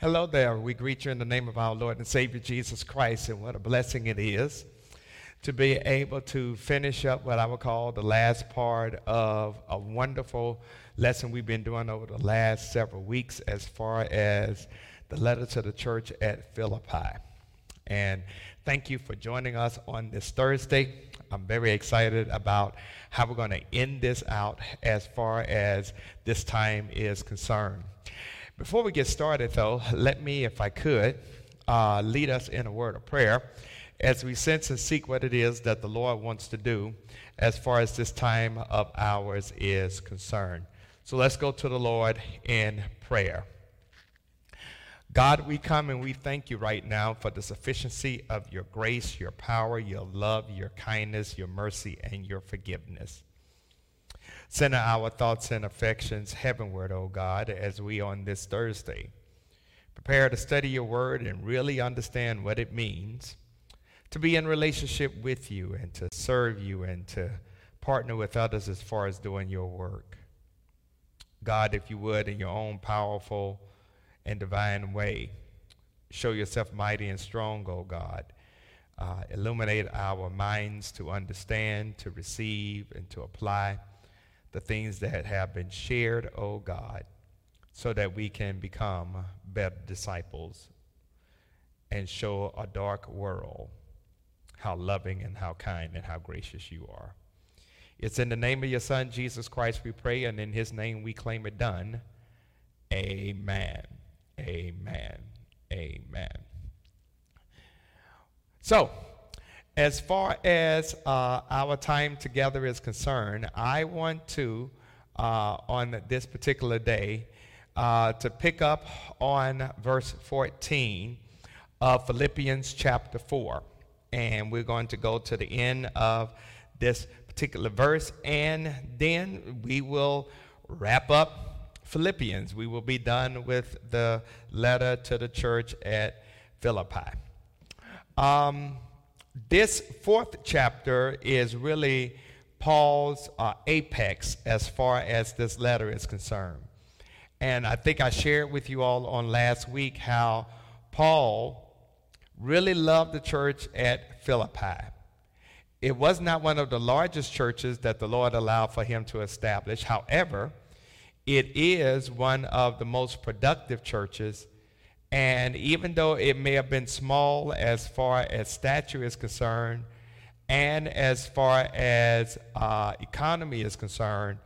Hello there. We greet you in the name of our Lord and Savior Jesus Christ, and what a blessing it is to be able to finish up what I would call the last part of a wonderful lesson we've been doing over the last several weeks as far as the letter to the church at Philippi. And thank you for joining us on this Thursday. I'm very excited about how we're going to end this out as far as this time is concerned. Before we get started, though, let me, if I could, uh, lead us in a word of prayer as we sense and seek what it is that the Lord wants to do as far as this time of ours is concerned. So let's go to the Lord in prayer. God, we come and we thank you right now for the sufficiency of your grace, your power, your love, your kindness, your mercy, and your forgiveness. Center our thoughts and affections heavenward, O God, as we on this Thursday prepare to study your word and really understand what it means to be in relationship with you and to serve you and to partner with others as far as doing your work. God, if you would, in your own powerful and divine way, show yourself mighty and strong, O God. Uh, illuminate our minds to understand, to receive, and to apply the things that have been shared, oh God, so that we can become better disciples and show a dark world how loving and how kind and how gracious you are. It's in the name of your Son, Jesus Christ, we pray, and in his name we claim it done. Amen. Amen. Amen. So, as far as uh, our time together is concerned, I want to, uh, on this particular day, uh, to pick up on verse 14 of Philippians chapter 4. And we're going to go to the end of this particular verse, and then we will wrap up Philippians. We will be done with the letter to the church at Philippi. Um, this fourth chapter is really Paul's uh, apex as far as this letter is concerned. And I think I shared with you all on last week how Paul really loved the church at Philippi. It was not one of the largest churches that the Lord allowed for him to establish. However, it is one of the most productive churches and even though it may have been small as far as stature is concerned, and as far as uh, economy is concerned,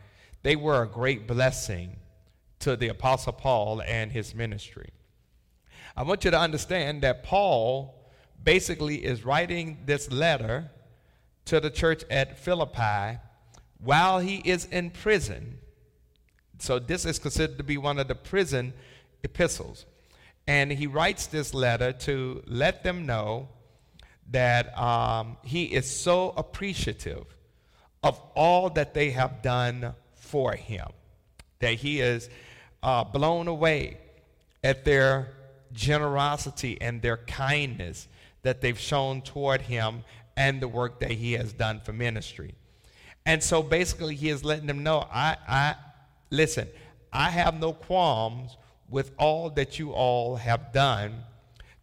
they were a great blessing to the Apostle Paul and his ministry. I want you to understand that Paul basically is writing this letter to the church at Philippi while he is in prison. So, this is considered to be one of the prison epistles. And he writes this letter to let them know that um, he is so appreciative of all that they have done for him, that he is uh, blown away at their generosity and their kindness that they've shown toward him and the work that he has done for ministry. And so basically, he is letting them know I, I listen, I have no qualms with all that you all have done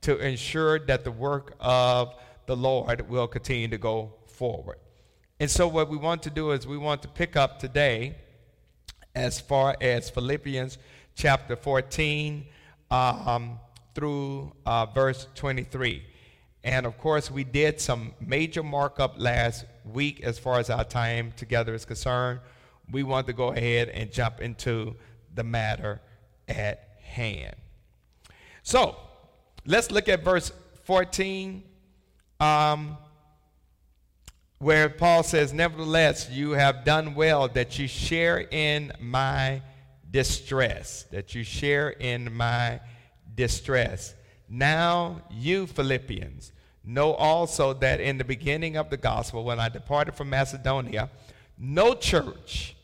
to ensure that the work of the Lord will continue to go forward. And so, what we want to do is we want to pick up today as far as Philippians chapter 14 um, through uh, verse 23. And of course, we did some major markup last week as far as our time together is concerned. We want to go ahead and jump into the matter at hand. So let's look at verse 14, um, where Paul says, Nevertheless, you have done well that you share in my distress, that you share in my distress. Now, you Philippians, know also that in the beginning of the gospel, when I departed from Macedonia, no church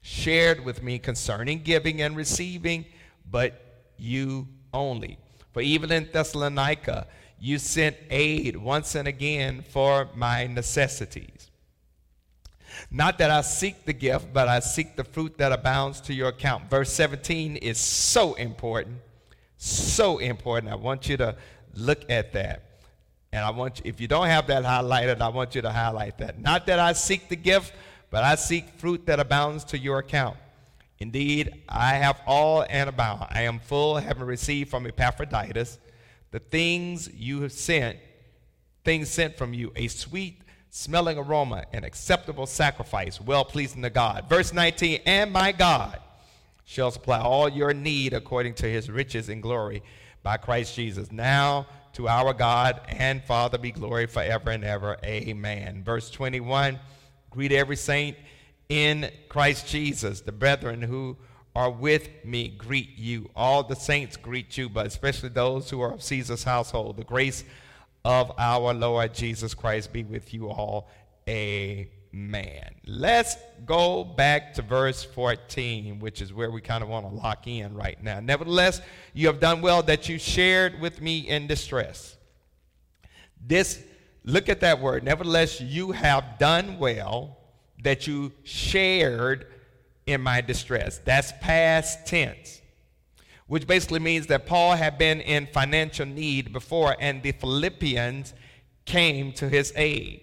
shared with me concerning giving and receiving, but you only. For even in Thessalonica, you sent aid once and again for my necessities. Not that I seek the gift, but I seek the fruit that abounds to your account. Verse 17 is so important So important. I want you to look at that. And I want you, if you don't have that highlighted, I want you to highlight that. Not that I seek the gift, but I seek fruit that abounds to your account. Indeed, I have all and abound. I am full, having received from Epaphroditus the things you have sent, things sent from you, a sweet smelling aroma, an acceptable sacrifice, well pleasing to God. Verse 19, and my God shall supply all your need according to his riches and glory by Christ Jesus. Now to our God and Father be glory forever and ever. Amen. Verse 21, greet every saint in Christ Jesus. The brethren who are with me greet you. All the saints greet you, but especially those who are of Caesar's household. The grace of our Lord Jesus Christ be with you all. Amen. Let's go back to verse 14, which is where we kind of want to lock in right now. Nevertheless, you have done well that you shared with me in distress. This, look at that word. Nevertheless, you have done well that you shared in my distress. That's past tense, which basically means that Paul had been in financial need before, and the Philippians came to his aid.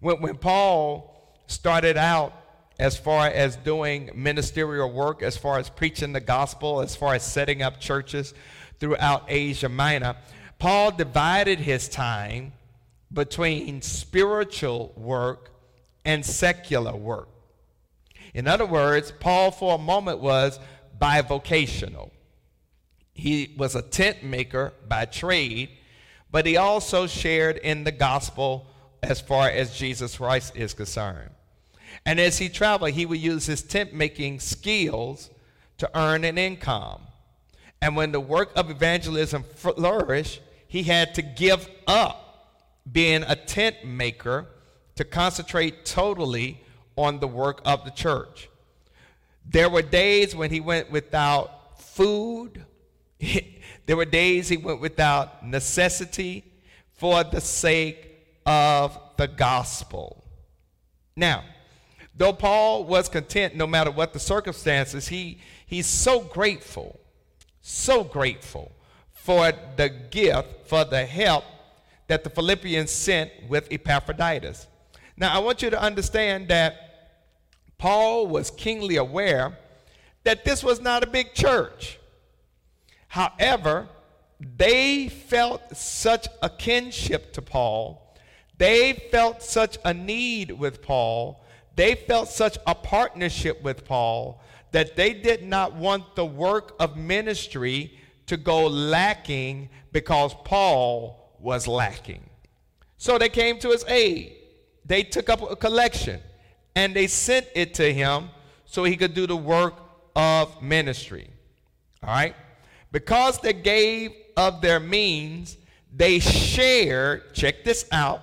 When, when Paul started out as far as doing ministerial work, as far as preaching the gospel, as far as setting up churches throughout Asia Minor, Paul divided his time between spiritual work and secular work. In other words, Paul for a moment was bivocational. He was a tent maker by trade, but he also shared in the gospel as far as Jesus Christ is concerned. And as he traveled, he would use his tent making skills to earn an income. And when the work of evangelism flourished, he had to give up being a tent maker to concentrate totally on the work of the church. There were days when he went without food. there were days he went without necessity for the sake of the gospel. Now, though Paul was content no matter what the circumstances, he, he's so grateful, so grateful for the gift, for the help that the Philippians sent with Epaphroditus. Now, I want you to understand that Paul was keenly aware that this was not a big church. However, they felt such a kinship to Paul, they felt such a need with Paul, they felt such a partnership with Paul that they did not want the work of ministry to go lacking because Paul was lacking. So they came to his aid they took up a collection and they sent it to him so he could do the work of ministry. All right? Because they gave of their means, they shared, check this out,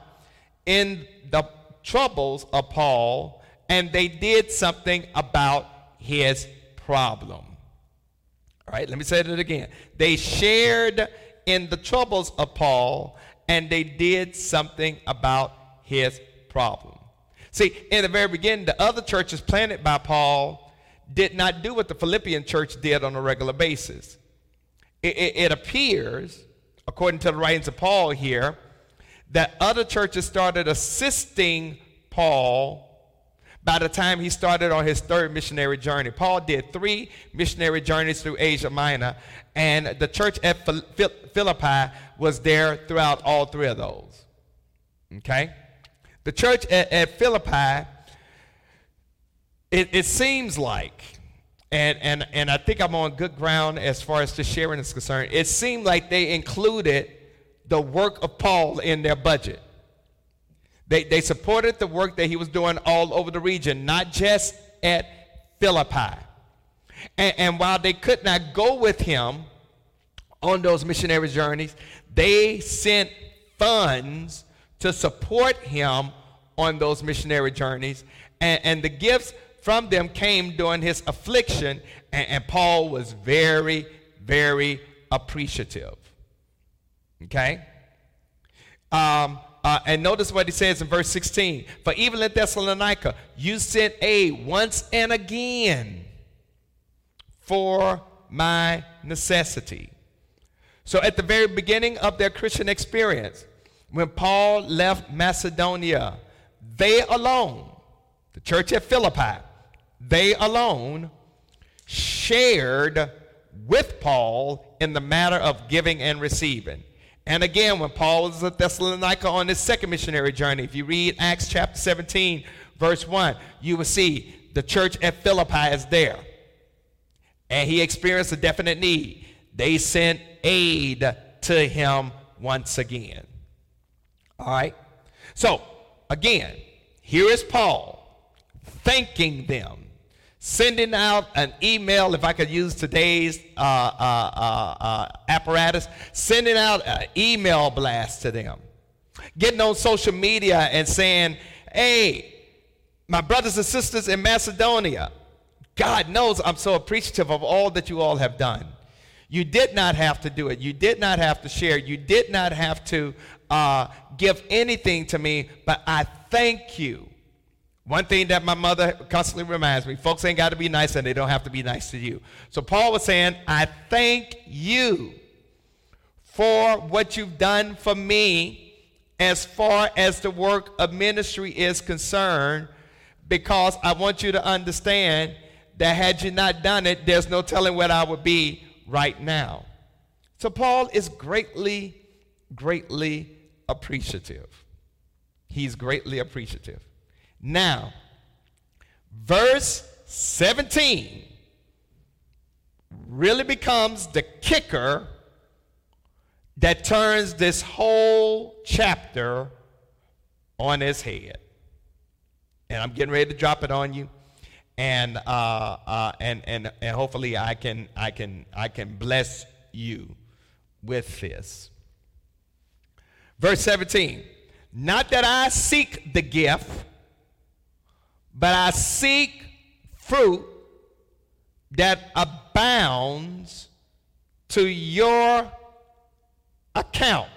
in the troubles of Paul, and they did something about his problem. All right, let me say that again. They shared in the troubles of Paul, and they did something about his problem. See, in the very beginning, the other churches planted by Paul did not do what the Philippian church did on a regular basis. It, it, it appears, according to the writings of Paul here, that other churches started assisting Paul by the time he started on his third missionary journey. Paul did three missionary journeys through Asia Minor, and the church at Philippi was there throughout all three of those. Okay? The church at, at Philippi, it, it seems like, and, and, and I think I'm on good ground as far as the sharing is concerned, it seemed like they included the work of Paul in their budget. They, they supported the work that he was doing all over the region, not just at Philippi. And, and, while they could not go with him on those missionary journeys, they sent funds to support him on those missionary journeys. And, and the gifts from them came during his affliction, and, and Paul was very, very appreciative. Okay? Um, uh, and notice what he says in verse 16. For even in Thessalonica, you sent aid once and again for my necessity. So, at the very beginning of their Christian experience, when Paul left Macedonia, they alone, the church at Philippi, they alone shared with Paul in the matter of giving and receiving. And again, when Paul was at Thessalonica on his second missionary journey, if you read Acts chapter 17, verse 1, you will see the church at Philippi is there. And he experienced a definite need. They sent aid to him once again. All right? So, again, here is Paul thanking them sending out an email, if I could use today's uh, uh, uh, uh, apparatus, sending out an email blast to them, getting on social media and saying, hey, my brothers and sisters in Macedonia, God knows I'm so appreciative of all that you all have done. You did not have to do it. You did not have to share. You did not have to uh, give anything to me, but I thank you one thing that my mother constantly reminds me folks ain't got to be nice and they don't have to be nice to you. So Paul was saying, I thank you for what you've done for me as far as the work of ministry is concerned, because I want you to understand that had you not done it, there's no telling where I would be right now. So Paul is greatly, greatly appreciative. He's greatly appreciative. Now, verse 17 really becomes the kicker that turns this whole chapter on its head. And I'm getting ready to drop it on you. And, uh, uh, and, and, and hopefully I can, I, can, I can bless you with this. Verse 17 Not that I seek the gift but I seek fruit that abounds to your account.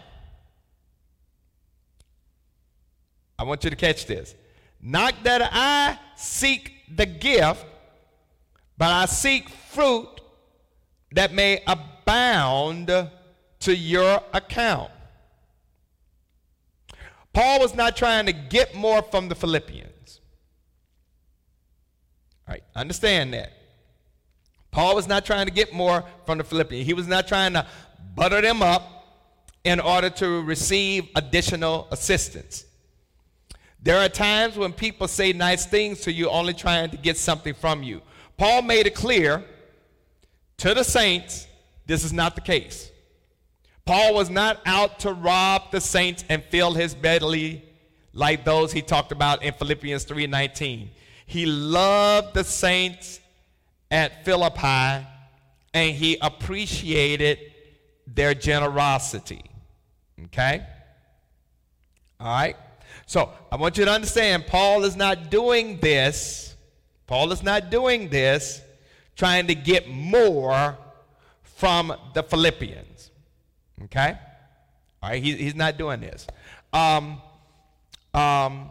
I want you to catch this. Not that I seek the gift, but I seek fruit that may abound to your account. Paul was not trying to get more from the Philippians. All right, understand that. Paul was not trying to get more from the Philippians. He was not trying to butter them up in order to receive additional assistance. There are times when people say nice things to you only trying to get something from you. Paul made it clear to the saints this is not the case. Paul was not out to rob the saints and fill his belly like those he talked about in Philippians 3:19. He loved the saints at Philippi and he appreciated their generosity. Okay? All right? So I want you to understand Paul is not doing this. Paul is not doing this trying to get more from the Philippians. Okay? All right? He, he's not doing this. Um, um,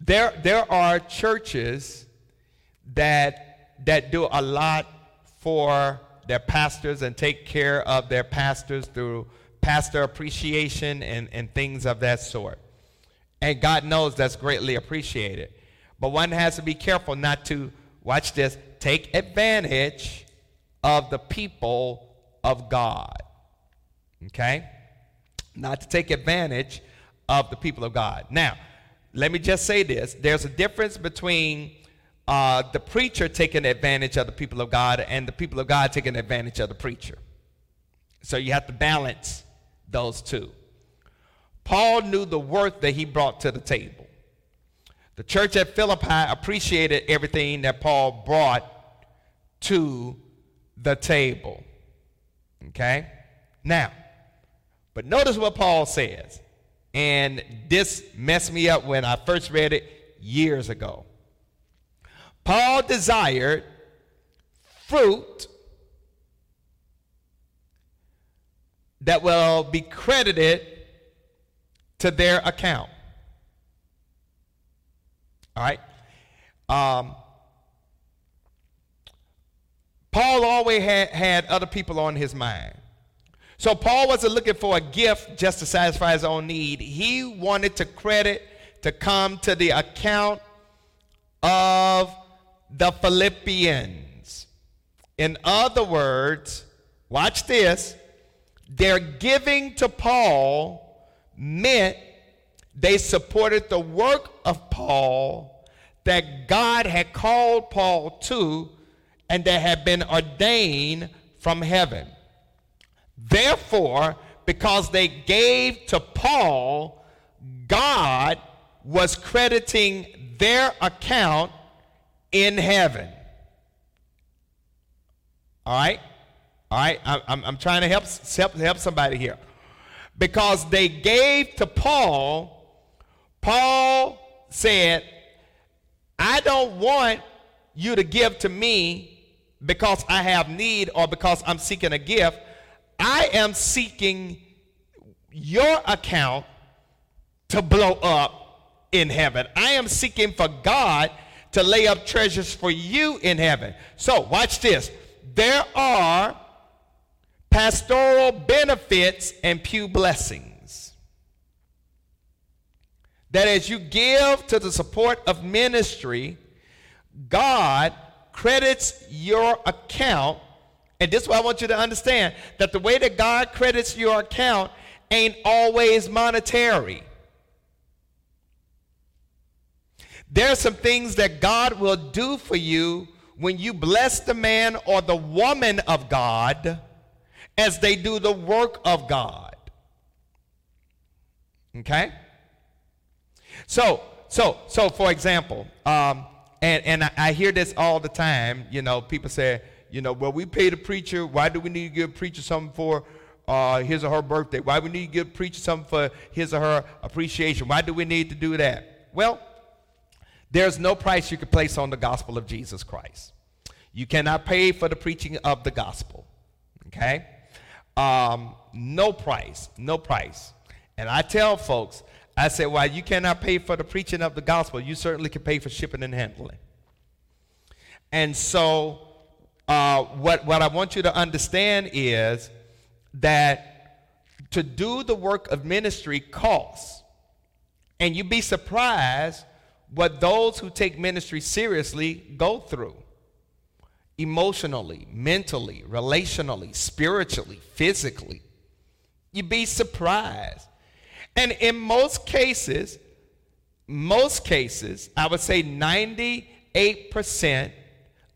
there, there are churches that, that do a lot for their pastors and take care of their pastors through pastor appreciation and, and things of that sort. And God knows that's greatly appreciated. But one has to be careful not to, watch this, take advantage of the people of God. Okay? Not to take advantage of the people of God. Now, let me just say this there's a difference between uh, the preacher taking advantage of the people of God and the people of God taking advantage of the preacher. So you have to balance those two. Paul knew the worth that he brought to the table. The church at Philippi appreciated everything that Paul brought to the table. Okay? Now, but notice what Paul says. And this messed me up when I first read it years ago. Paul desired fruit that will be credited to their account. All right? Um, Paul always had, had other people on his mind. So Paul wasn't looking for a gift just to satisfy his own need. He wanted to credit to come to the account of the Philippians. In other words, watch this, their giving to Paul meant they supported the work of Paul that God had called Paul to and that had been ordained from heaven. Therefore, because they gave to Paul, God was crediting their account in heaven. All right? All right? I'm, I'm trying to help, help, help somebody here. Because they gave to Paul, Paul said, I don't want you to give to me because I have need or because I'm seeking a gift. I am seeking your account to blow up in heaven. I am seeking for God to lay up treasures for you in heaven. So, watch this. There are pastoral benefits and pew blessings. That as you give to the support of ministry, God credits your account. And this is what I want you to understand that the way that God credits your account ain't always monetary. There are some things that God will do for you when you bless the man or the woman of God as they do the work of God. Okay? So, so, so for example, um, and, and I, I hear this all the time, you know, people say, you know, well, we pay the preacher. Why do we need to give a preacher something for uh, his or her birthday? Why do we need to give a preacher something for his or her appreciation? Why do we need to do that? Well, there's no price you can place on the gospel of Jesus Christ. You cannot pay for the preaching of the gospel. Okay? Um, no price, no price. And I tell folks, I say, well, you cannot pay for the preaching of the gospel. You certainly can pay for shipping and handling. And so, uh, what, what I want you to understand is that to do the work of ministry costs. And you'd be surprised what those who take ministry seriously go through emotionally, mentally, relationally, spiritually, physically. You'd be surprised. And in most cases, most cases, I would say 98%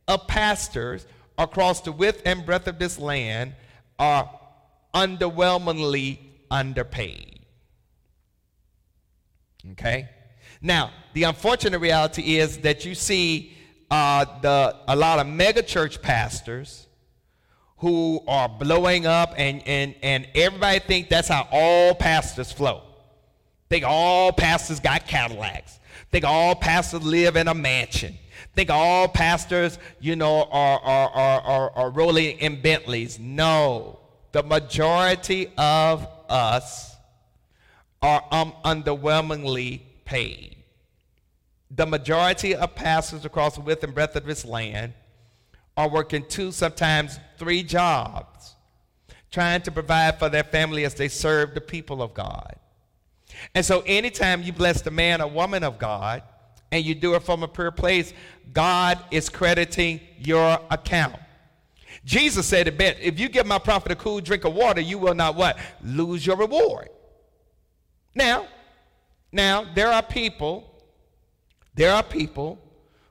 of pastors across the width and breadth of this land are underwhelmingly underpaid. Okay? Now, the unfortunate reality is that you see uh, the, a lot of megachurch pastors who are blowing up, and, and, and everybody think that's how all pastors flow. Think all pastors got Cadillacs. Think all pastors live in a mansion. Think all pastors, you know, are, are, are, are, are rolling in Bentleys. No. The majority of us are um, underwhelmingly paid. The majority of pastors across the width and breadth of this land are working two, sometimes three jobs, trying to provide for their family as they serve the people of God. And so, anytime you bless the man or woman of God and you do it from a pure place, God is crediting your account. Jesus said it best if you give my prophet a cool drink of water, you will not what? Lose your reward. Now, now, there are people, there are people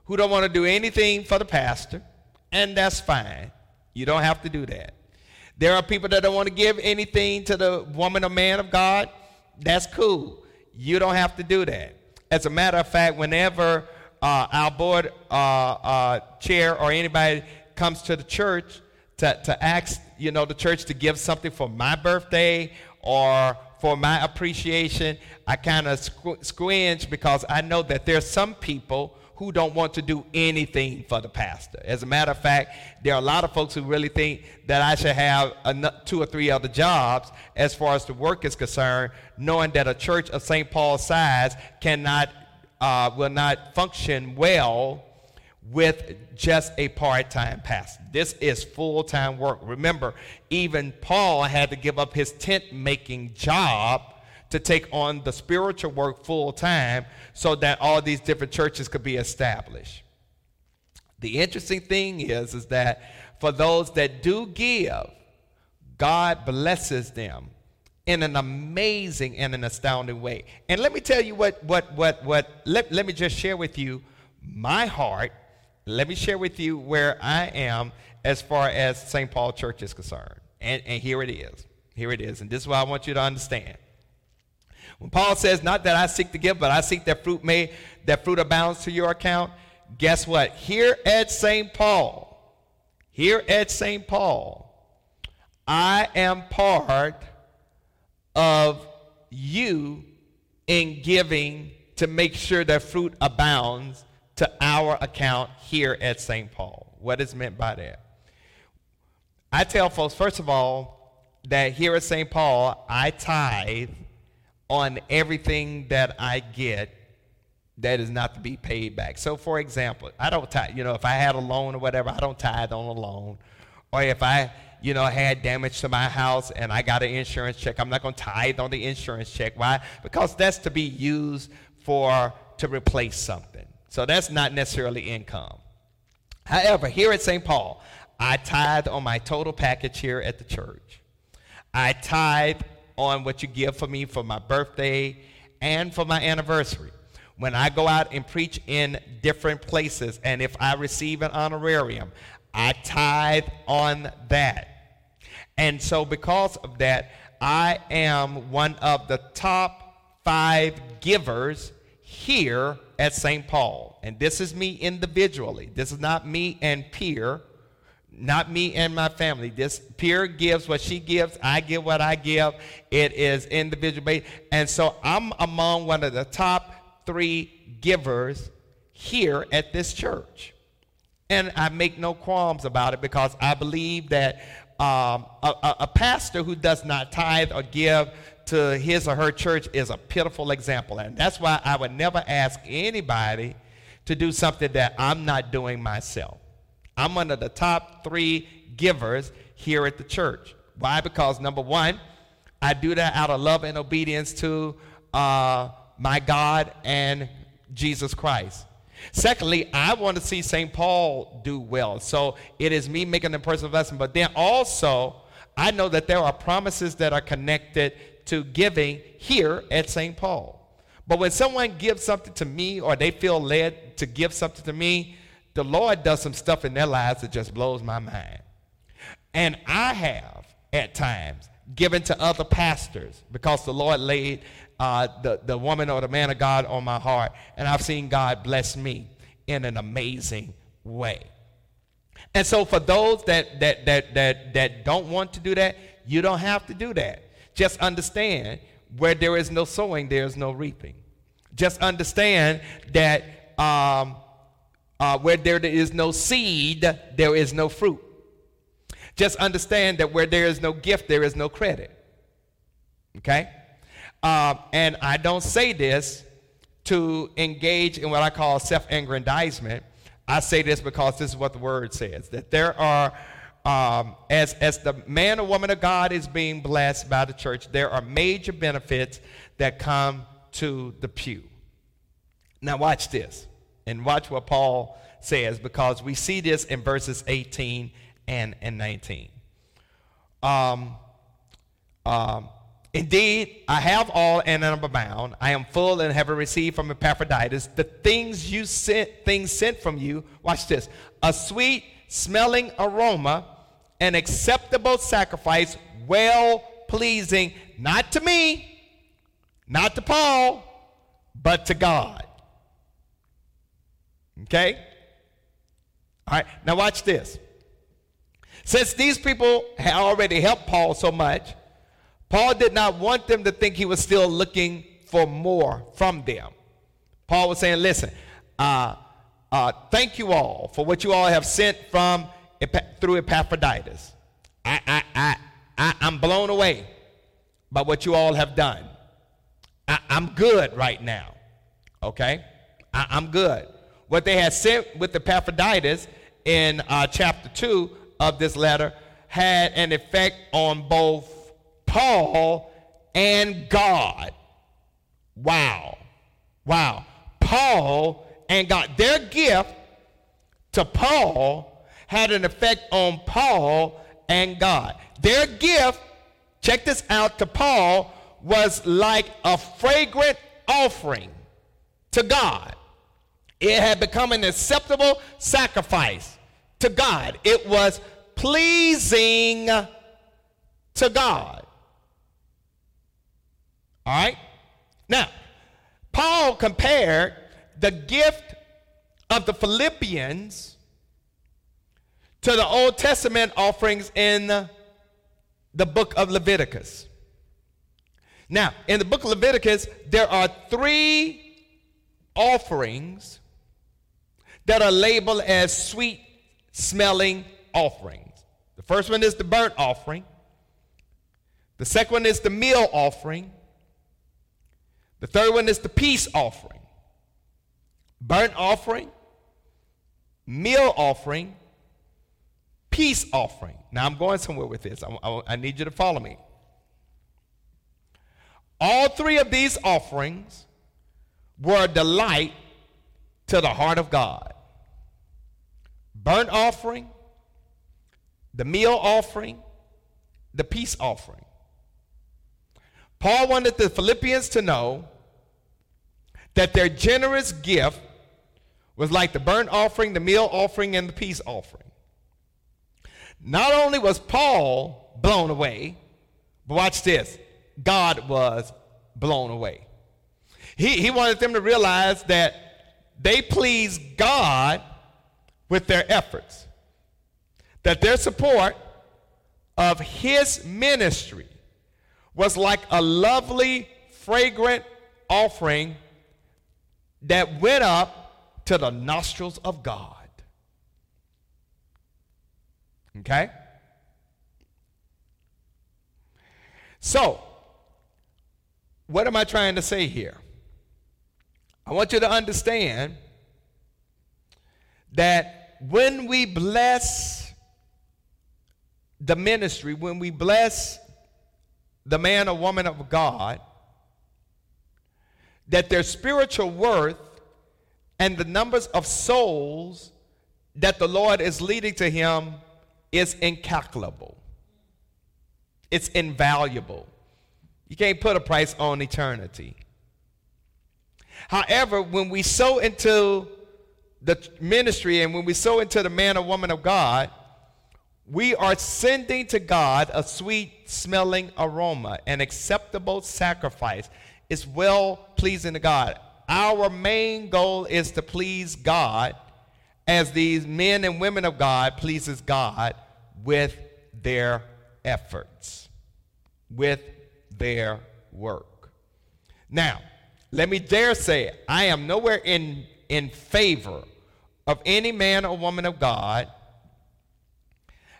who don't want to do anything for the pastor, and that's fine. You don't have to do that. There are people that don't want to give anything to the woman or man of God. That's cool. You don't have to do that. As a matter of fact, whenever uh, our board uh, uh, chair or anybody comes to the church to, to ask, you know, the church to give something for my birthday or for my appreciation, I kind of squ- squinch because I know that there's some people who don't want to do anything for the pastor. As a matter of fact, there are a lot of folks who really think that I should have two or three other jobs as far as the work is concerned, knowing that a church of St. Paul's size cannot, uh, will not function well with just a part time pastor. This is full time work. Remember, even Paul had to give up his tent making job to take on the spiritual work full time so that all these different churches could be established. The interesting thing is, is that for those that do give, God blesses them in an amazing and an astounding way. And let me tell you what, what, what, what, let, let me just share with you my heart. Let me share with you where I am as far as St. Paul Church is concerned. And, and here it is. Here it is. And this is what I want you to understand. When Paul says, not that I seek to give, but I seek that fruit may, that fruit abounds to your account, guess what? Here at St. Paul, here at St. Paul, I am part of you in giving to make sure that fruit abounds to our account here at St. Paul. What is meant by that? I tell folks, first of all, that here at St. Paul, I tithe on everything that I get that is not to be paid back. So, for example, I don't tithe. You know, if I had a loan or whatever, I don't tithe on a loan. Or if I, you know, had damage to my house and I got an insurance check, I'm not going to tithe on the insurance check. Why? Because that's to be used for to replace something. So that's not necessarily income. However, here at St. Paul, I tithe on my total package here at the church. I tithe on what you give for me for my birthday and for my anniversary when I go out and preach in different places, and if I receive an honorarium, I tithe on that. And so, because of that, I am one of the top five givers here at St. Paul. And this is me individually. This is not me and Peer, not me and my family. This Peer gives what she gives, I give what I give. It is individual based. And so I'm among one of the top three givers here at this church. And I make no qualms about it because I believe that um, a, a, pastor who does not tithe or give to his or her church is a pitiful example. And that's why I would never ask anybody to do something that I'm not doing myself. I'm one of the top three givers here at the church. Why? Because number one, I do that out of love and obedience to uh, my God and Jesus Christ. Secondly, I want to see St. Paul do well. So it is me making the personal lesson, but then also I know that there are promises that are connected to giving here at St. Paul. But when someone gives something to me or they feel led to give something to me, the Lord does some stuff in their lives that just blows my mind. And I have at times given to other pastors because the Lord laid uh, the, the woman or the man of God on my heart, and I've seen God bless me in an amazing way. And so for those that that that that that don't want to do that, you don't have to do that. Just understand where there is no sowing, there is no reaping. Just understand that um, uh, where there is no seed, there is no fruit. Just understand that where there is no gift, there is no credit. Okay? Uh, and I don't say this to engage in what I call self aggrandizement. I say this because this is what the word says that there are, um, as, as the man or woman of God is being blessed by the church, there are major benefits that come to the pew. Now, watch this and watch what Paul says because we see this in verses 18 and, and 19. Um, um, Indeed, I have all and am abound. I am full and have received from Epaphroditus the things you sent, things sent from you. Watch this: a sweet smelling aroma, an acceptable sacrifice, well pleasing, not to me, not to Paul, but to God. Okay? All right, now watch this. Since these people had already helped Paul so much, Paul did not want them to think he was still looking for more from them. Paul was saying, listen, uh, uh, thank you all for what you all have sent from through Epaphroditus. I, I, I, I, I'm blown away by what you all have done. I, I'm good right now. Okay? I, I'm good. What they had sent with Epaphroditus in uh, chapter 2 of this letter had an effect on both Paul and God. Wow. Wow. Paul and God. Their gift to Paul had an effect on Paul and God. Their gift, check this out, to Paul was like a fragrant offering to God. It had become an acceptable sacrifice to God. It was pleasing to God. All right? Now, Paul compared the gift of the Philippians to the Old Testament offerings in the book of Leviticus. Now, in the book of Leviticus, there are three offerings that are labeled as sweet smelling offerings. The first one is the burnt offering, the second one is the meal offering, the third one is the peace offering. Burnt offering, meal offering, peace offering. Now I'm going somewhere with this. I, I, I need you to follow me. All three of these offerings were a delight to the heart of God. Burnt offering, the meal offering, the peace offering. Paul wanted the Philippians to know that their generous gift was like the burnt offering, the meal offering, and the peace offering. Not only was Paul blown away, but watch this God was blown away. He, he wanted them to realize that they pleased God with their efforts, that their support of his ministry was like a lovely, fragrant offering that went up to the nostrils of God. Okay? So, what am I trying to say here? I want you to understand that when we bless the ministry, when we bless the man or woman of God, that their spiritual worth and the numbers of souls that the Lord is leading to him is incalculable. It's invaluable. You can't put a price on eternity. However, when we sow into the ministry and when we sow into the man or woman of God, we are sending to God a sweet smelling aroma, an acceptable sacrifice. It's well pleasing to God. Our main goal is to please God as these men and women of God pleases God with their efforts, with their work. Now, let me dare say, I am nowhere in, in favor of any man or woman of God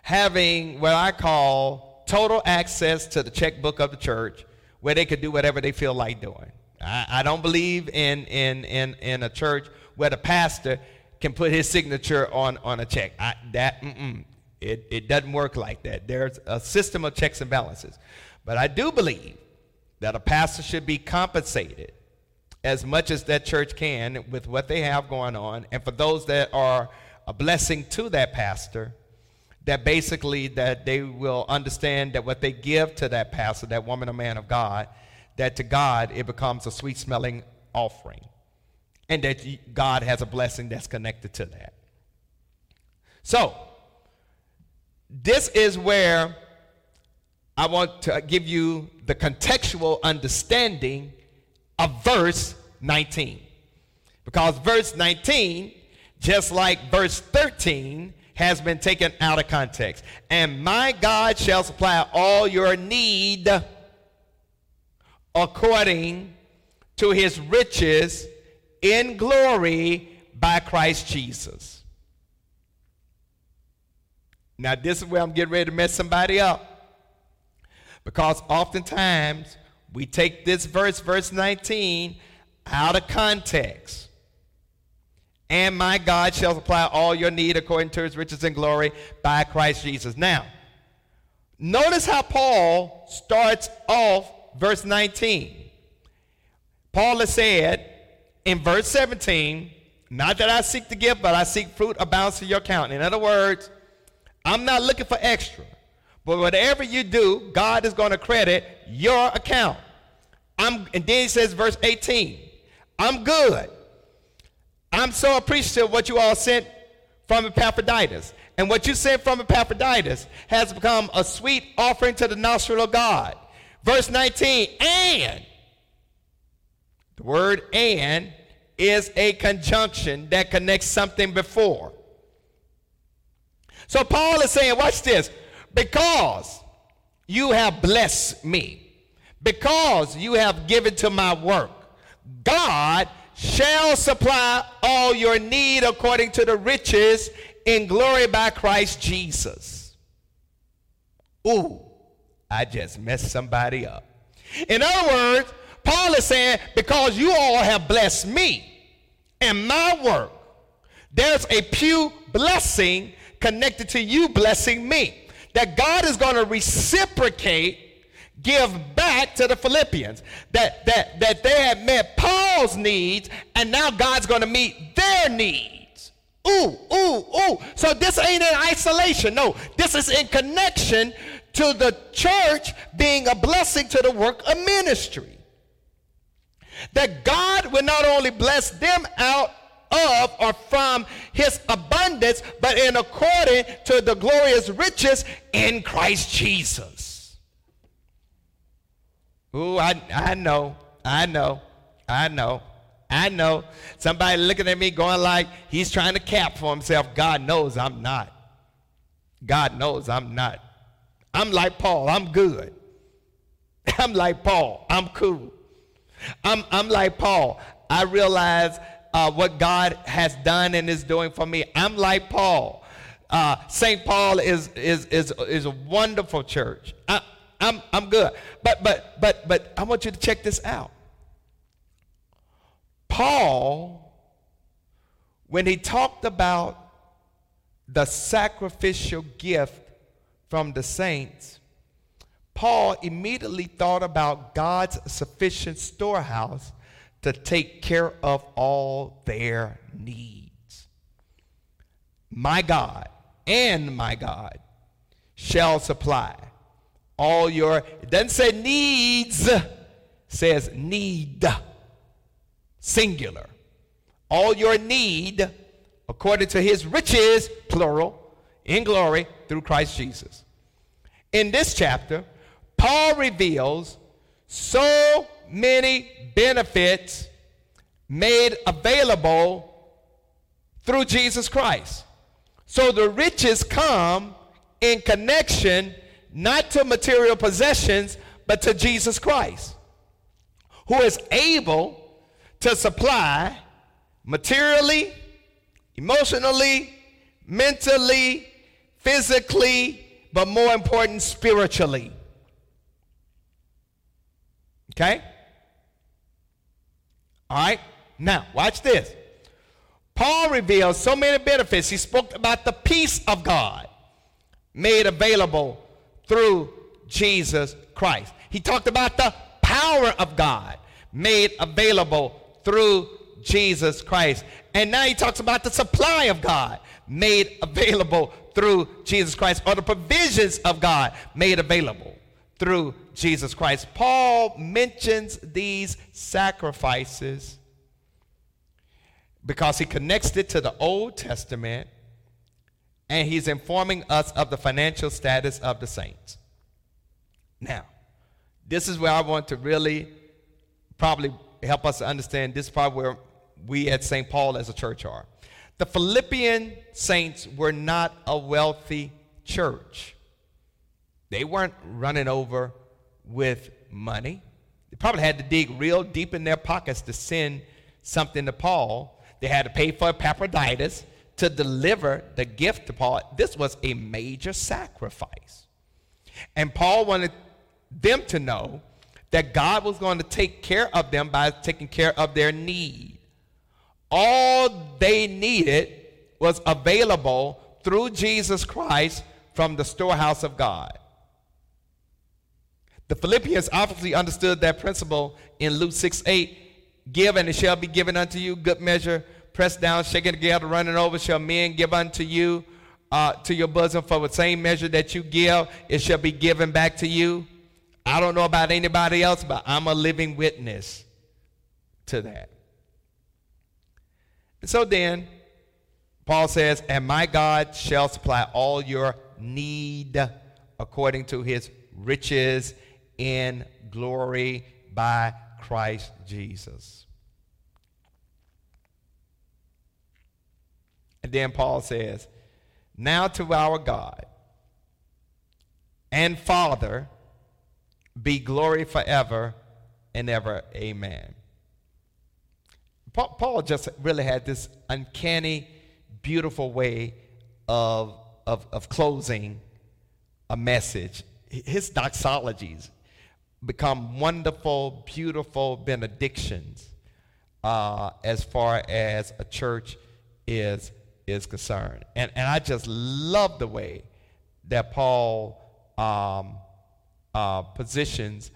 having what I call total access to the checkbook of the church where they could do whatever they feel like doing. I, I don't believe in, in, in, in a church where the pastor can put his signature on, on a check. I, that, it, it doesn't work like that. There's a system of checks and balances. But I do believe that a pastor should be compensated as much as that church can with what they have going on. And for those that are a blessing to that pastor, that basically that they will understand that what they give to that pastor, that woman or man of God, that to God it becomes a sweet smelling offering. And that God has a blessing that's connected to that. So, this is where I want to give you the contextual understanding of verse 19. Because verse 19, just like verse 13, has been taken out of context. And my God shall supply all your need according to his riches in glory by Christ Jesus. Now, this is where I'm getting ready to mess somebody up. Because oftentimes we take this verse, verse 19, out of context. and my God shall supply all your need according to his riches and glory by Christ Jesus. Now, notice how Paul starts off verse 19. Paul has said in verse 17, not that I seek the gift, but I seek fruit abounds to your account. In other words, I'm not looking for extra. But whatever you do, God is going to credit your account. I'm, and then he says, verse 18, I'm good. I'm so appreciative of what you all sent from Epaphroditus. And what you sent from Epaphroditus has become a sweet offering to the nostril of God. Verse 19, and the word and is a conjunction that connects something before. So Paul is saying, watch this, because you have blessed me, because you have given to my work, God shall supply all your need according to the riches in glory by Christ Jesus. Ooh, I just messed somebody up. In other words, Paul is saying, because you all have blessed me and my work, there's a pew blessing connected to you blessing me. That God is going to reciprocate give back to the Philippians. That, that, that they had met Paul's needs, and now God's going to meet their needs. Ooh, ooh, ooh. So this ain't in isolation. No, this is in connection to the church being a blessing to the work of ministry. That God will not only bless them out of or from his abundance, but in according to the glorious riches in Christ Jesus. Ooh, I, I know, I know, I know, I know. Somebody looking at me going like he's trying to cap for himself. God knows I'm not. God knows I'm not. I'm like Paul, I'm good. I'm like Paul, I'm cool. I'm, I'm like Paul, I realize uh, what God has done and is doing for me. I'm like Paul. Uh, St. Paul is, is, is, is a wonderful church. I, I'm, I'm good. But, but, but, but I want you to check this out. Paul, when he talked about the sacrificial gift from the saints, Paul immediately thought about God's sufficient storehouse to take care of all their needs. My God and my God shall supply all your, it doesn't say needs, says need, singular. All your need, according to his riches, plural, in glory through Christ Jesus. In this chapter, Paul reveals so many benefits made available through Jesus Christ. So the riches come in connection not to material possessions, but to Jesus Christ, who is able to supply materially, emotionally, mentally, physically, but more important, spiritually. Okay? All right? Now, watch this. Paul reveals so many benefits. He spoke about the peace of God made available through Jesus Christ. He talked about the power of God made available through Jesus Christ. And now he talks about the supply of God made available through Jesus Christ, or the provisions of God made available through Jesus Christ. Paul mentions these sacrifices because he connects it to the Old Testament and he's informing us of the financial status of the saints. Now, this is where I want to really probably help us understand this is probably where we at St. Paul as a church are. The Philippian saints were not a wealthy church. They weren't running over with money. They probably had to dig real deep in their pockets to send something to Paul. They had to pay for Epaphroditus to deliver the gift to Paul, this was a major sacrifice. And Paul wanted them to know that God was going to take care of them by taking care of their need. All they needed was available through Jesus Christ from the storehouse of God. The Philippians obviously understood that principle in Luke 6 8 Give and it shall be given unto you, good measure, pressed down, shaken together, running over, shall men give unto you uh, to your bosom for the same measure that you give, it shall be given back to you. I don't know about anybody else, but I'm a living witness to that. And so then, Paul says, And my God shall supply all your need according to his riches in glory by Christ Jesus. And then Paul says, Now to our God and Father be glory forever and ever. Amen. Paul just really had this uncanny, beautiful way of, of, of closing a message. His doxologies become wonderful, beautiful benedictions uh, as far as a church is, is concerned. And, and I just love the way that Paul um, uh, positions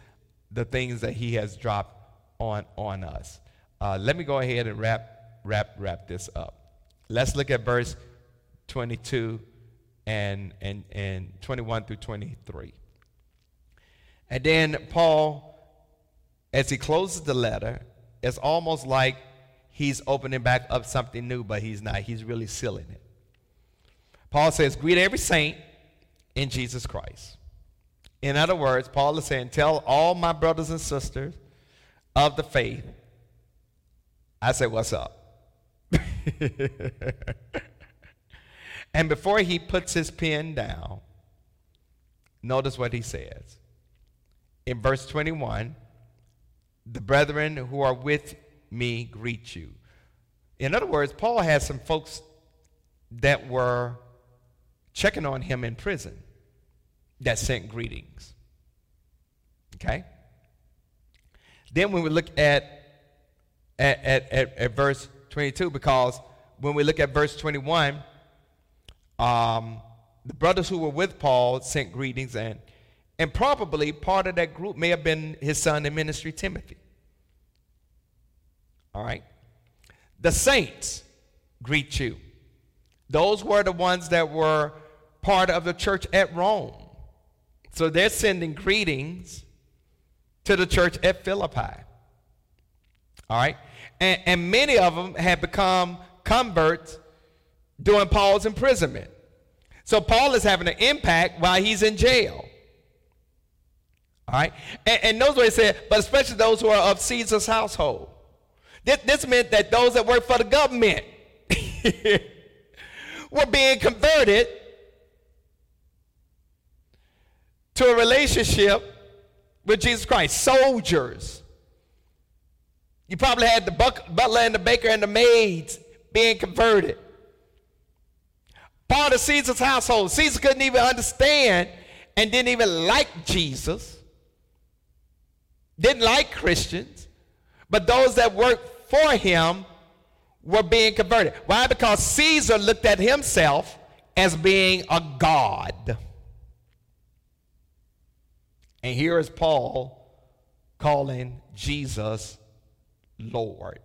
the things that he has dropped on, on us. Uh, let me go ahead and wrap, wrap, wrap this up. Let's look at verse 22 and, and, and 21 through 23. And then Paul, as he closes the letter, it's almost like he's opening back up something new, but he's not. He's really sealing it. Paul says, Greet every saint in Jesus Christ. In other words, Paul is saying, Tell all my brothers and sisters of the faith. I say, What's up? and before he puts his pen down, notice what he says in verse 21 the brethren who are with me greet you. In other words, Paul had some folks that were checking on him in prison that sent greetings. Okay? Then when we look at, at, at, at, at verse 22, because when we look at verse 21, um, the brothers who were with Paul sent greetings, and and probably part of that group may have been his son in ministry, Timothy. All right? The saints greet you. Those were the ones that were part of the church at Rome. So they're sending greetings to the church at Philippi. All right? And, and many of them had become converts during Paul's imprisonment. So Paul is having an impact while he's in jail. All right? And, and notice what he said, but especially those who are of Caesar's household. This, this meant that those that worked for the government were being converted to a relationship with Jesus Christ. Soldiers. You probably had the butler and the baker and the maids being converted. Part of Caesar's household. Caesar couldn't even understand and didn't even like Jesus didn't like Christians, but those that worked for him were being converted. Why? Because Caesar looked at himself as being a god. And here is Paul calling Jesus Lord.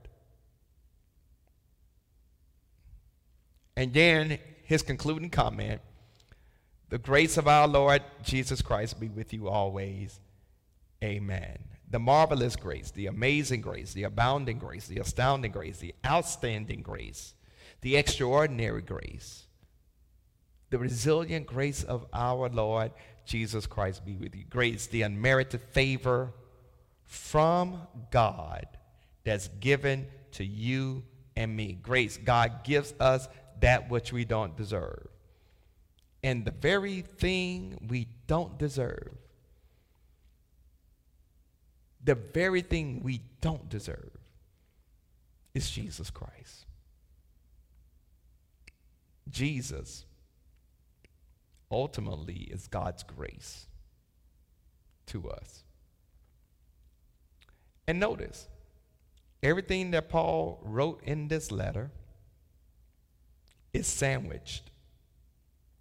And then his concluding comment the grace of our Lord Jesus Christ be with you always. Amen the marvelous grace, the amazing grace, the abounding grace, the astounding grace, the outstanding grace, the extraordinary grace, the resilient grace of our Lord Jesus Christ be with you. Grace, the unmerited favor from God that's given to you and me. Grace, God gives us that which we don't deserve. And the very thing we don't deserve the very thing we don't deserve is Jesus Christ. Jesus ultimately is God's grace to us. And notice, everything that Paul wrote in this letter is sandwiched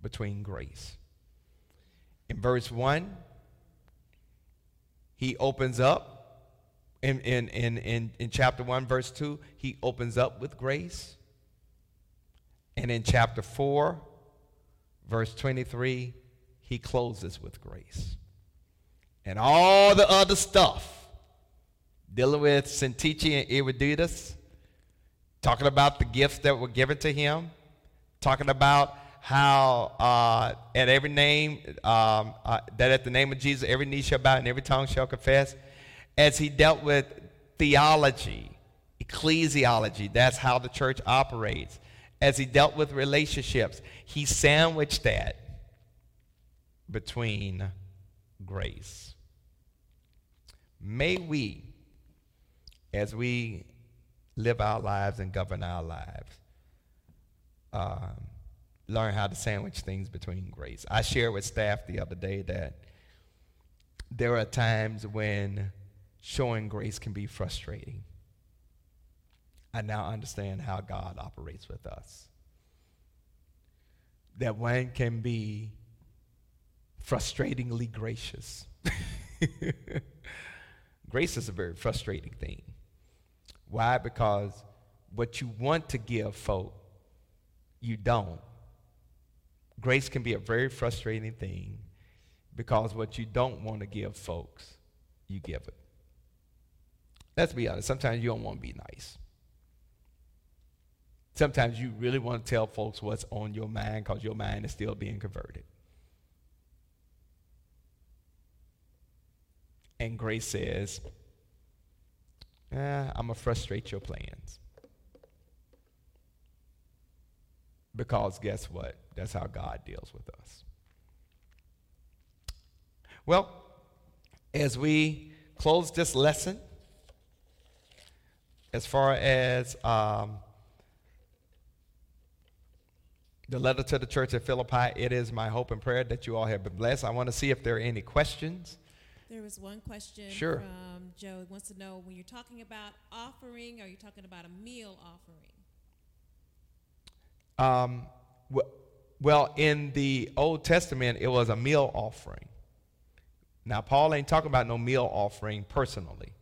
between grace. In verse 1, he opens up. In, in, in, in, in chapter 1, verse 2, he opens up with grace. And in chapter 4, verse 23, he closes with grace. And all the other stuff, dealing with Syntyche and Eruditus, talking about the gifts that were given to him, talking about how uh, at every name, um, uh, that at the name of Jesus, every knee shall bow and every tongue shall confess. As he dealt with theology, ecclesiology, that's how the church operates. As he dealt with relationships, he sandwiched that between grace. May we, as we live our lives and govern our lives, um, learn how to sandwich things between grace. I shared with staff the other day that there are times when showing grace can be frustrating. I now understand how God operates with us. That one can be frustratingly gracious. grace is a very frustrating thing. Why? Because what you want to give folk, you don't. Grace can be a very frustrating thing because what you don't want to give folks, you give it. Let's be honest, sometimes you don't want to be nice. Sometimes you really want to tell folks what's on your mind because your mind is still being converted. And grace says, eh, I'm going to frustrate your plans. Because guess what? That's how God deals with us. Well, as we close this lesson, as far as um, the letter to the church at Philippi, it is my hope and prayer that you all have been blessed. I want to see if there are any questions. There was one question sure. from Joe. He wants to know when you're talking about offering, are you talking about a meal offering? Um, well, in the Old Testament, it was a meal offering. Now, Paul ain't talking about no meal offering personally.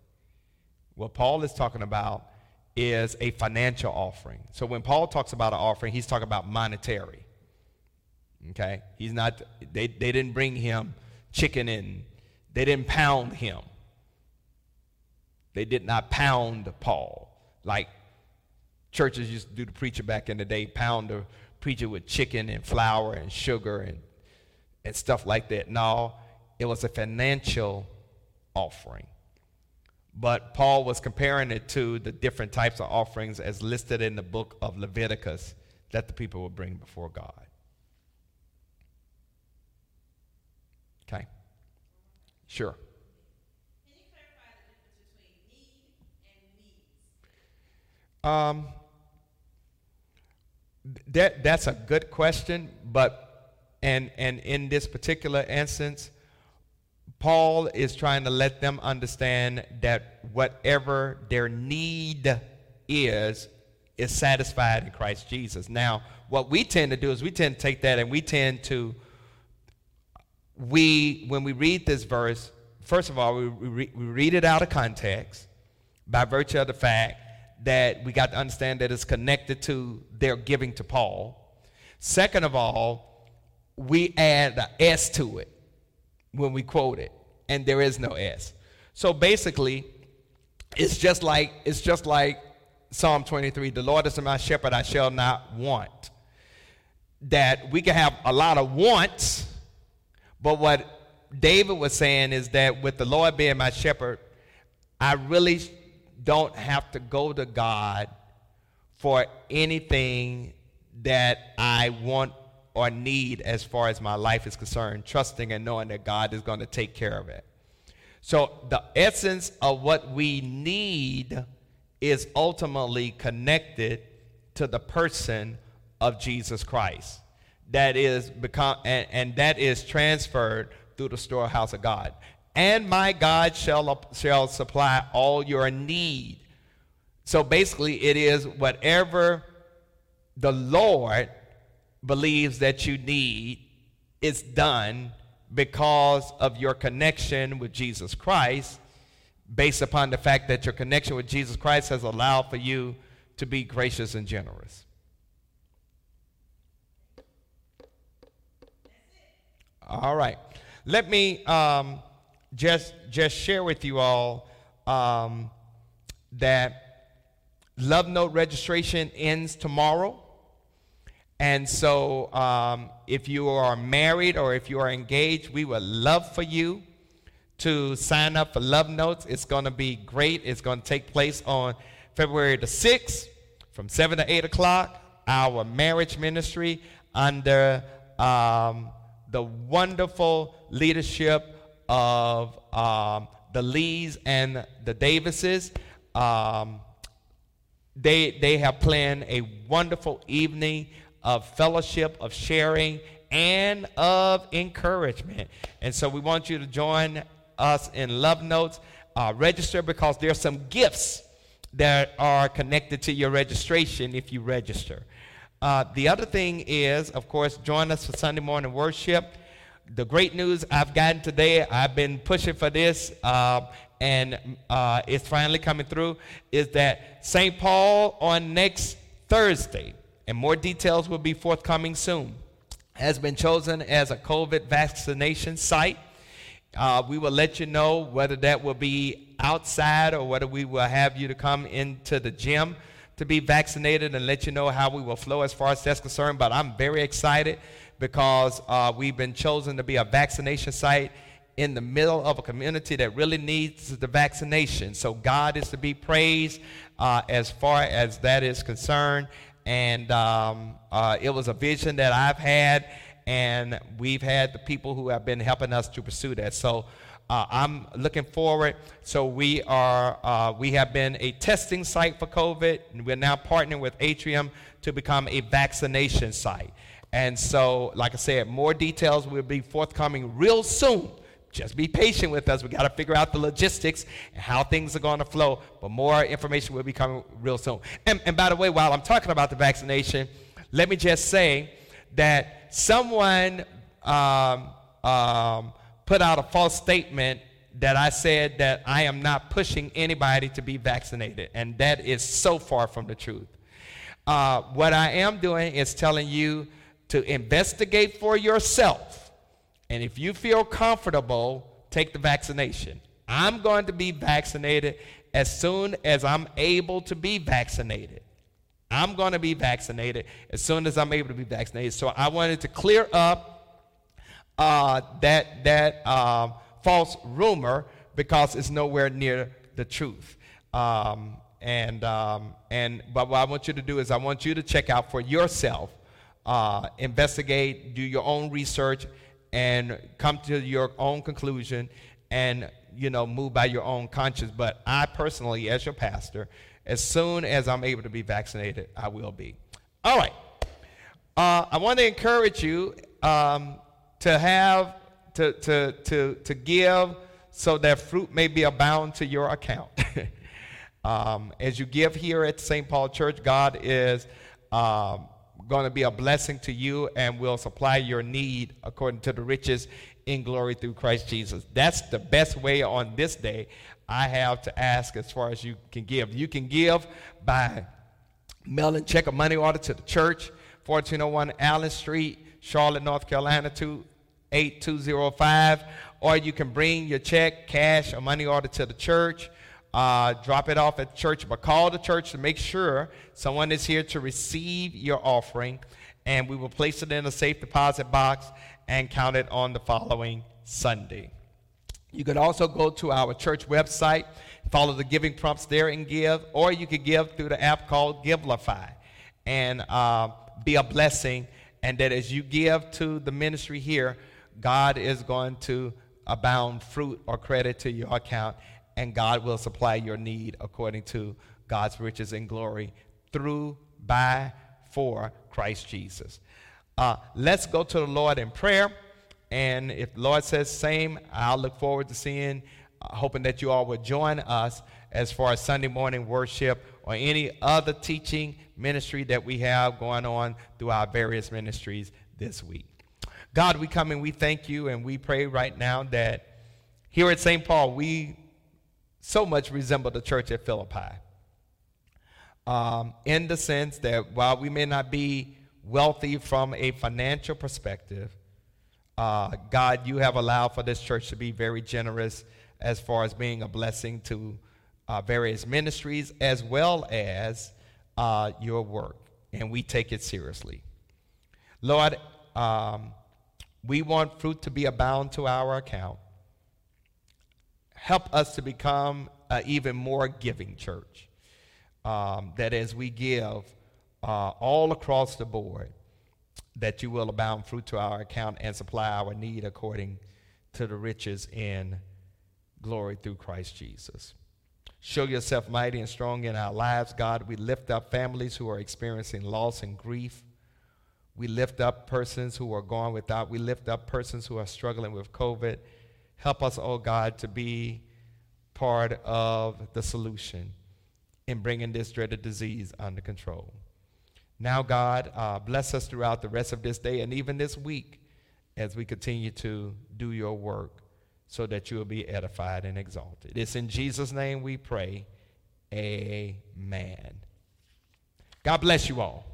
What Paul is talking about is a financial offering. So when Paul talks about an offering, he's talking about monetary. Okay? He's not, they, they didn't bring him chicken in, they didn't pound him. They did not pound Paul like churches used to do the preacher back in the day, pound the preacher with chicken and flour and sugar and, and stuff like that. No, it was a financial offering. But Paul was comparing it to the different types of offerings as listed in the book of Leviticus that the people would bring before God. Okay? Sure. Can you clarify the difference between me and knees? Um, that, that's a good question, but, and, and in this particular instance, Paul is trying to let them understand that whatever their need is, is satisfied in Christ Jesus. Now, what we tend to do is we tend to take that and we tend to, we, when we read this verse, first of all, we, we, we read it out of context by virtue of the fact that we got to understand that it's connected to their giving to Paul. Second of all, we add the S to it when we quote it, and there is no S. So basically, it's just like it's just like Psalm 23, the Lord is my shepherd, I shall not want. That we can have a lot of wants, but what David was saying is that with the Lord being my shepherd, I really don't have to go to God for anything that I want or need as far as my life is concerned, trusting and knowing that God is going to take care of it. So, the essence of what we need is ultimately connected to the person of Jesus Christ. That is become and, and that is transferred through the storehouse of God and my God shall, shall supply all your need So basically, it is whatever the Lord believes that you need is done because of your connection with Jesus Christ, based upon the fact that your connection with Jesus Christ has allowed for you to be gracious and generous. All right. Let me um, just just share with you all um, that Love Note registration ends tomorrow. And so, um, if you are married or if you are engaged, we would love for you to sign up for Love Notes. It's going to be great. It's going to take place on February the 6th from 7 to 8 o'clock. Our marriage ministry under um, the wonderful leadership of um, the Lees and the Davises. Um, they, they have planned a wonderful evening of fellowship, of sharing, and of encouragement. And so we want you to join us in Love Notes. Uh, register because there's some gifts that are connected to your registration if you register. Uh, the other thing is, of course, join us for Sunday morning worship. The great news I've gotten today, I've been pushing for this, uh, and uh, it's finally coming through, is that St. Paul on next Thursday, and more details will be forthcoming soon, has been chosen as a COVID vaccination site. Uh, we will let you know whether that will be outside or whether we will have you to come into the gym to be vaccinated and let you know how we will flow as far as that's concerned. But I'm very excited because uh, we've been chosen to be a vaccination site in the middle of a community that really needs the vaccination. So God is to be praised uh, as far as that is concerned. And um, uh, it was a vision that I've had and we've had the people who have been helping us to pursue that. So uh, I'm looking forward. So we are uh, we have been a testing site for COVID, and we're now partnering with Atrium to become a vaccination site. And so, like I said, more details will be forthcoming real soon. Just be patient with us. We got to figure out the logistics and how things are going to flow. But more information will be coming real soon. And, and by the way, while I'm talking about the vaccination, let me just say that someone um, um, put out a false statement that I said that I am not pushing anybody to be vaccinated, and that is so far from the truth. Uh, what I am doing is telling you to investigate for yourself, and if you feel comfortable, take the vaccination. I'm going to be vaccinated as soon as I'm able to be vaccinated. I'm going to be vaccinated as soon as I'm able to be vaccinated. So I wanted to clear up uh, that that um, false rumor because it's nowhere near the truth. Um, and um, and but what I want you to do is I want you to check out for yourself, uh, investigate, do your own research, and come to your own conclusion, and you know move by your own conscience. But I personally, as your pastor as soon as I'm able to be vaccinated, I will be. All right. Uh, I want to encourage you um, to have, to, to, to, to give so that fruit may be abound to your account. um, as you give here at St. Paul Church, God is um, going to be a blessing to you and will supply your need according to the riches in glory through Christ Jesus. That's the best way on this day I have to ask as far as you can give. You can give by mailing check or money order to the church, 1401 Allen Street, Charlotte, North Carolina, 28205. Or you can bring your check, cash, or money order to the church. Uh, drop it off at church, but call the church to make sure someone is here to receive your offering, and we will place it in a safe deposit box and count it on the following Sunday. You could also go to our church website, follow the giving prompts there and give, or you could give through the app called Givelify and uh, be a blessing. And that as you give to the ministry here, God is going to abound fruit or credit to your account, and God will supply your need according to God's riches and glory through, by, for Christ Jesus. Uh, let's go to the Lord in prayer. And if the Lord says same, I'll look forward to seeing, uh, hoping that you all will join us as far as Sunday morning worship or any other teaching ministry that we have going on through our various ministries this week. God, we come and we thank you and we pray right now that here at St. Paul, we so much resemble the church at Philippi. Um, in the sense that while we may not be wealthy from a financial perspective, uh, God, you have allowed for this church to be very generous as far as being a blessing to uh, various ministries as well as uh, your work, and we take it seriously. Lord, um, we want fruit to be abound to our account. Help us to become an even more giving church. Um, that as we give uh, all across the board, that you will abound fruit to our account and supply our need according to the riches in glory through Christ Jesus. Show yourself mighty and strong in our lives, God. We lift up families who are experiencing loss and grief. We lift up persons who are gone without. We lift up persons who are struggling with COVID. Help us, oh God, to be part of the solution in bringing this dreaded disease under control. Now, God, uh, bless us throughout the rest of this day and even this week as we continue to do your work so that you will be edified and exalted. It's in Jesus' name we pray. Amen. God bless you all.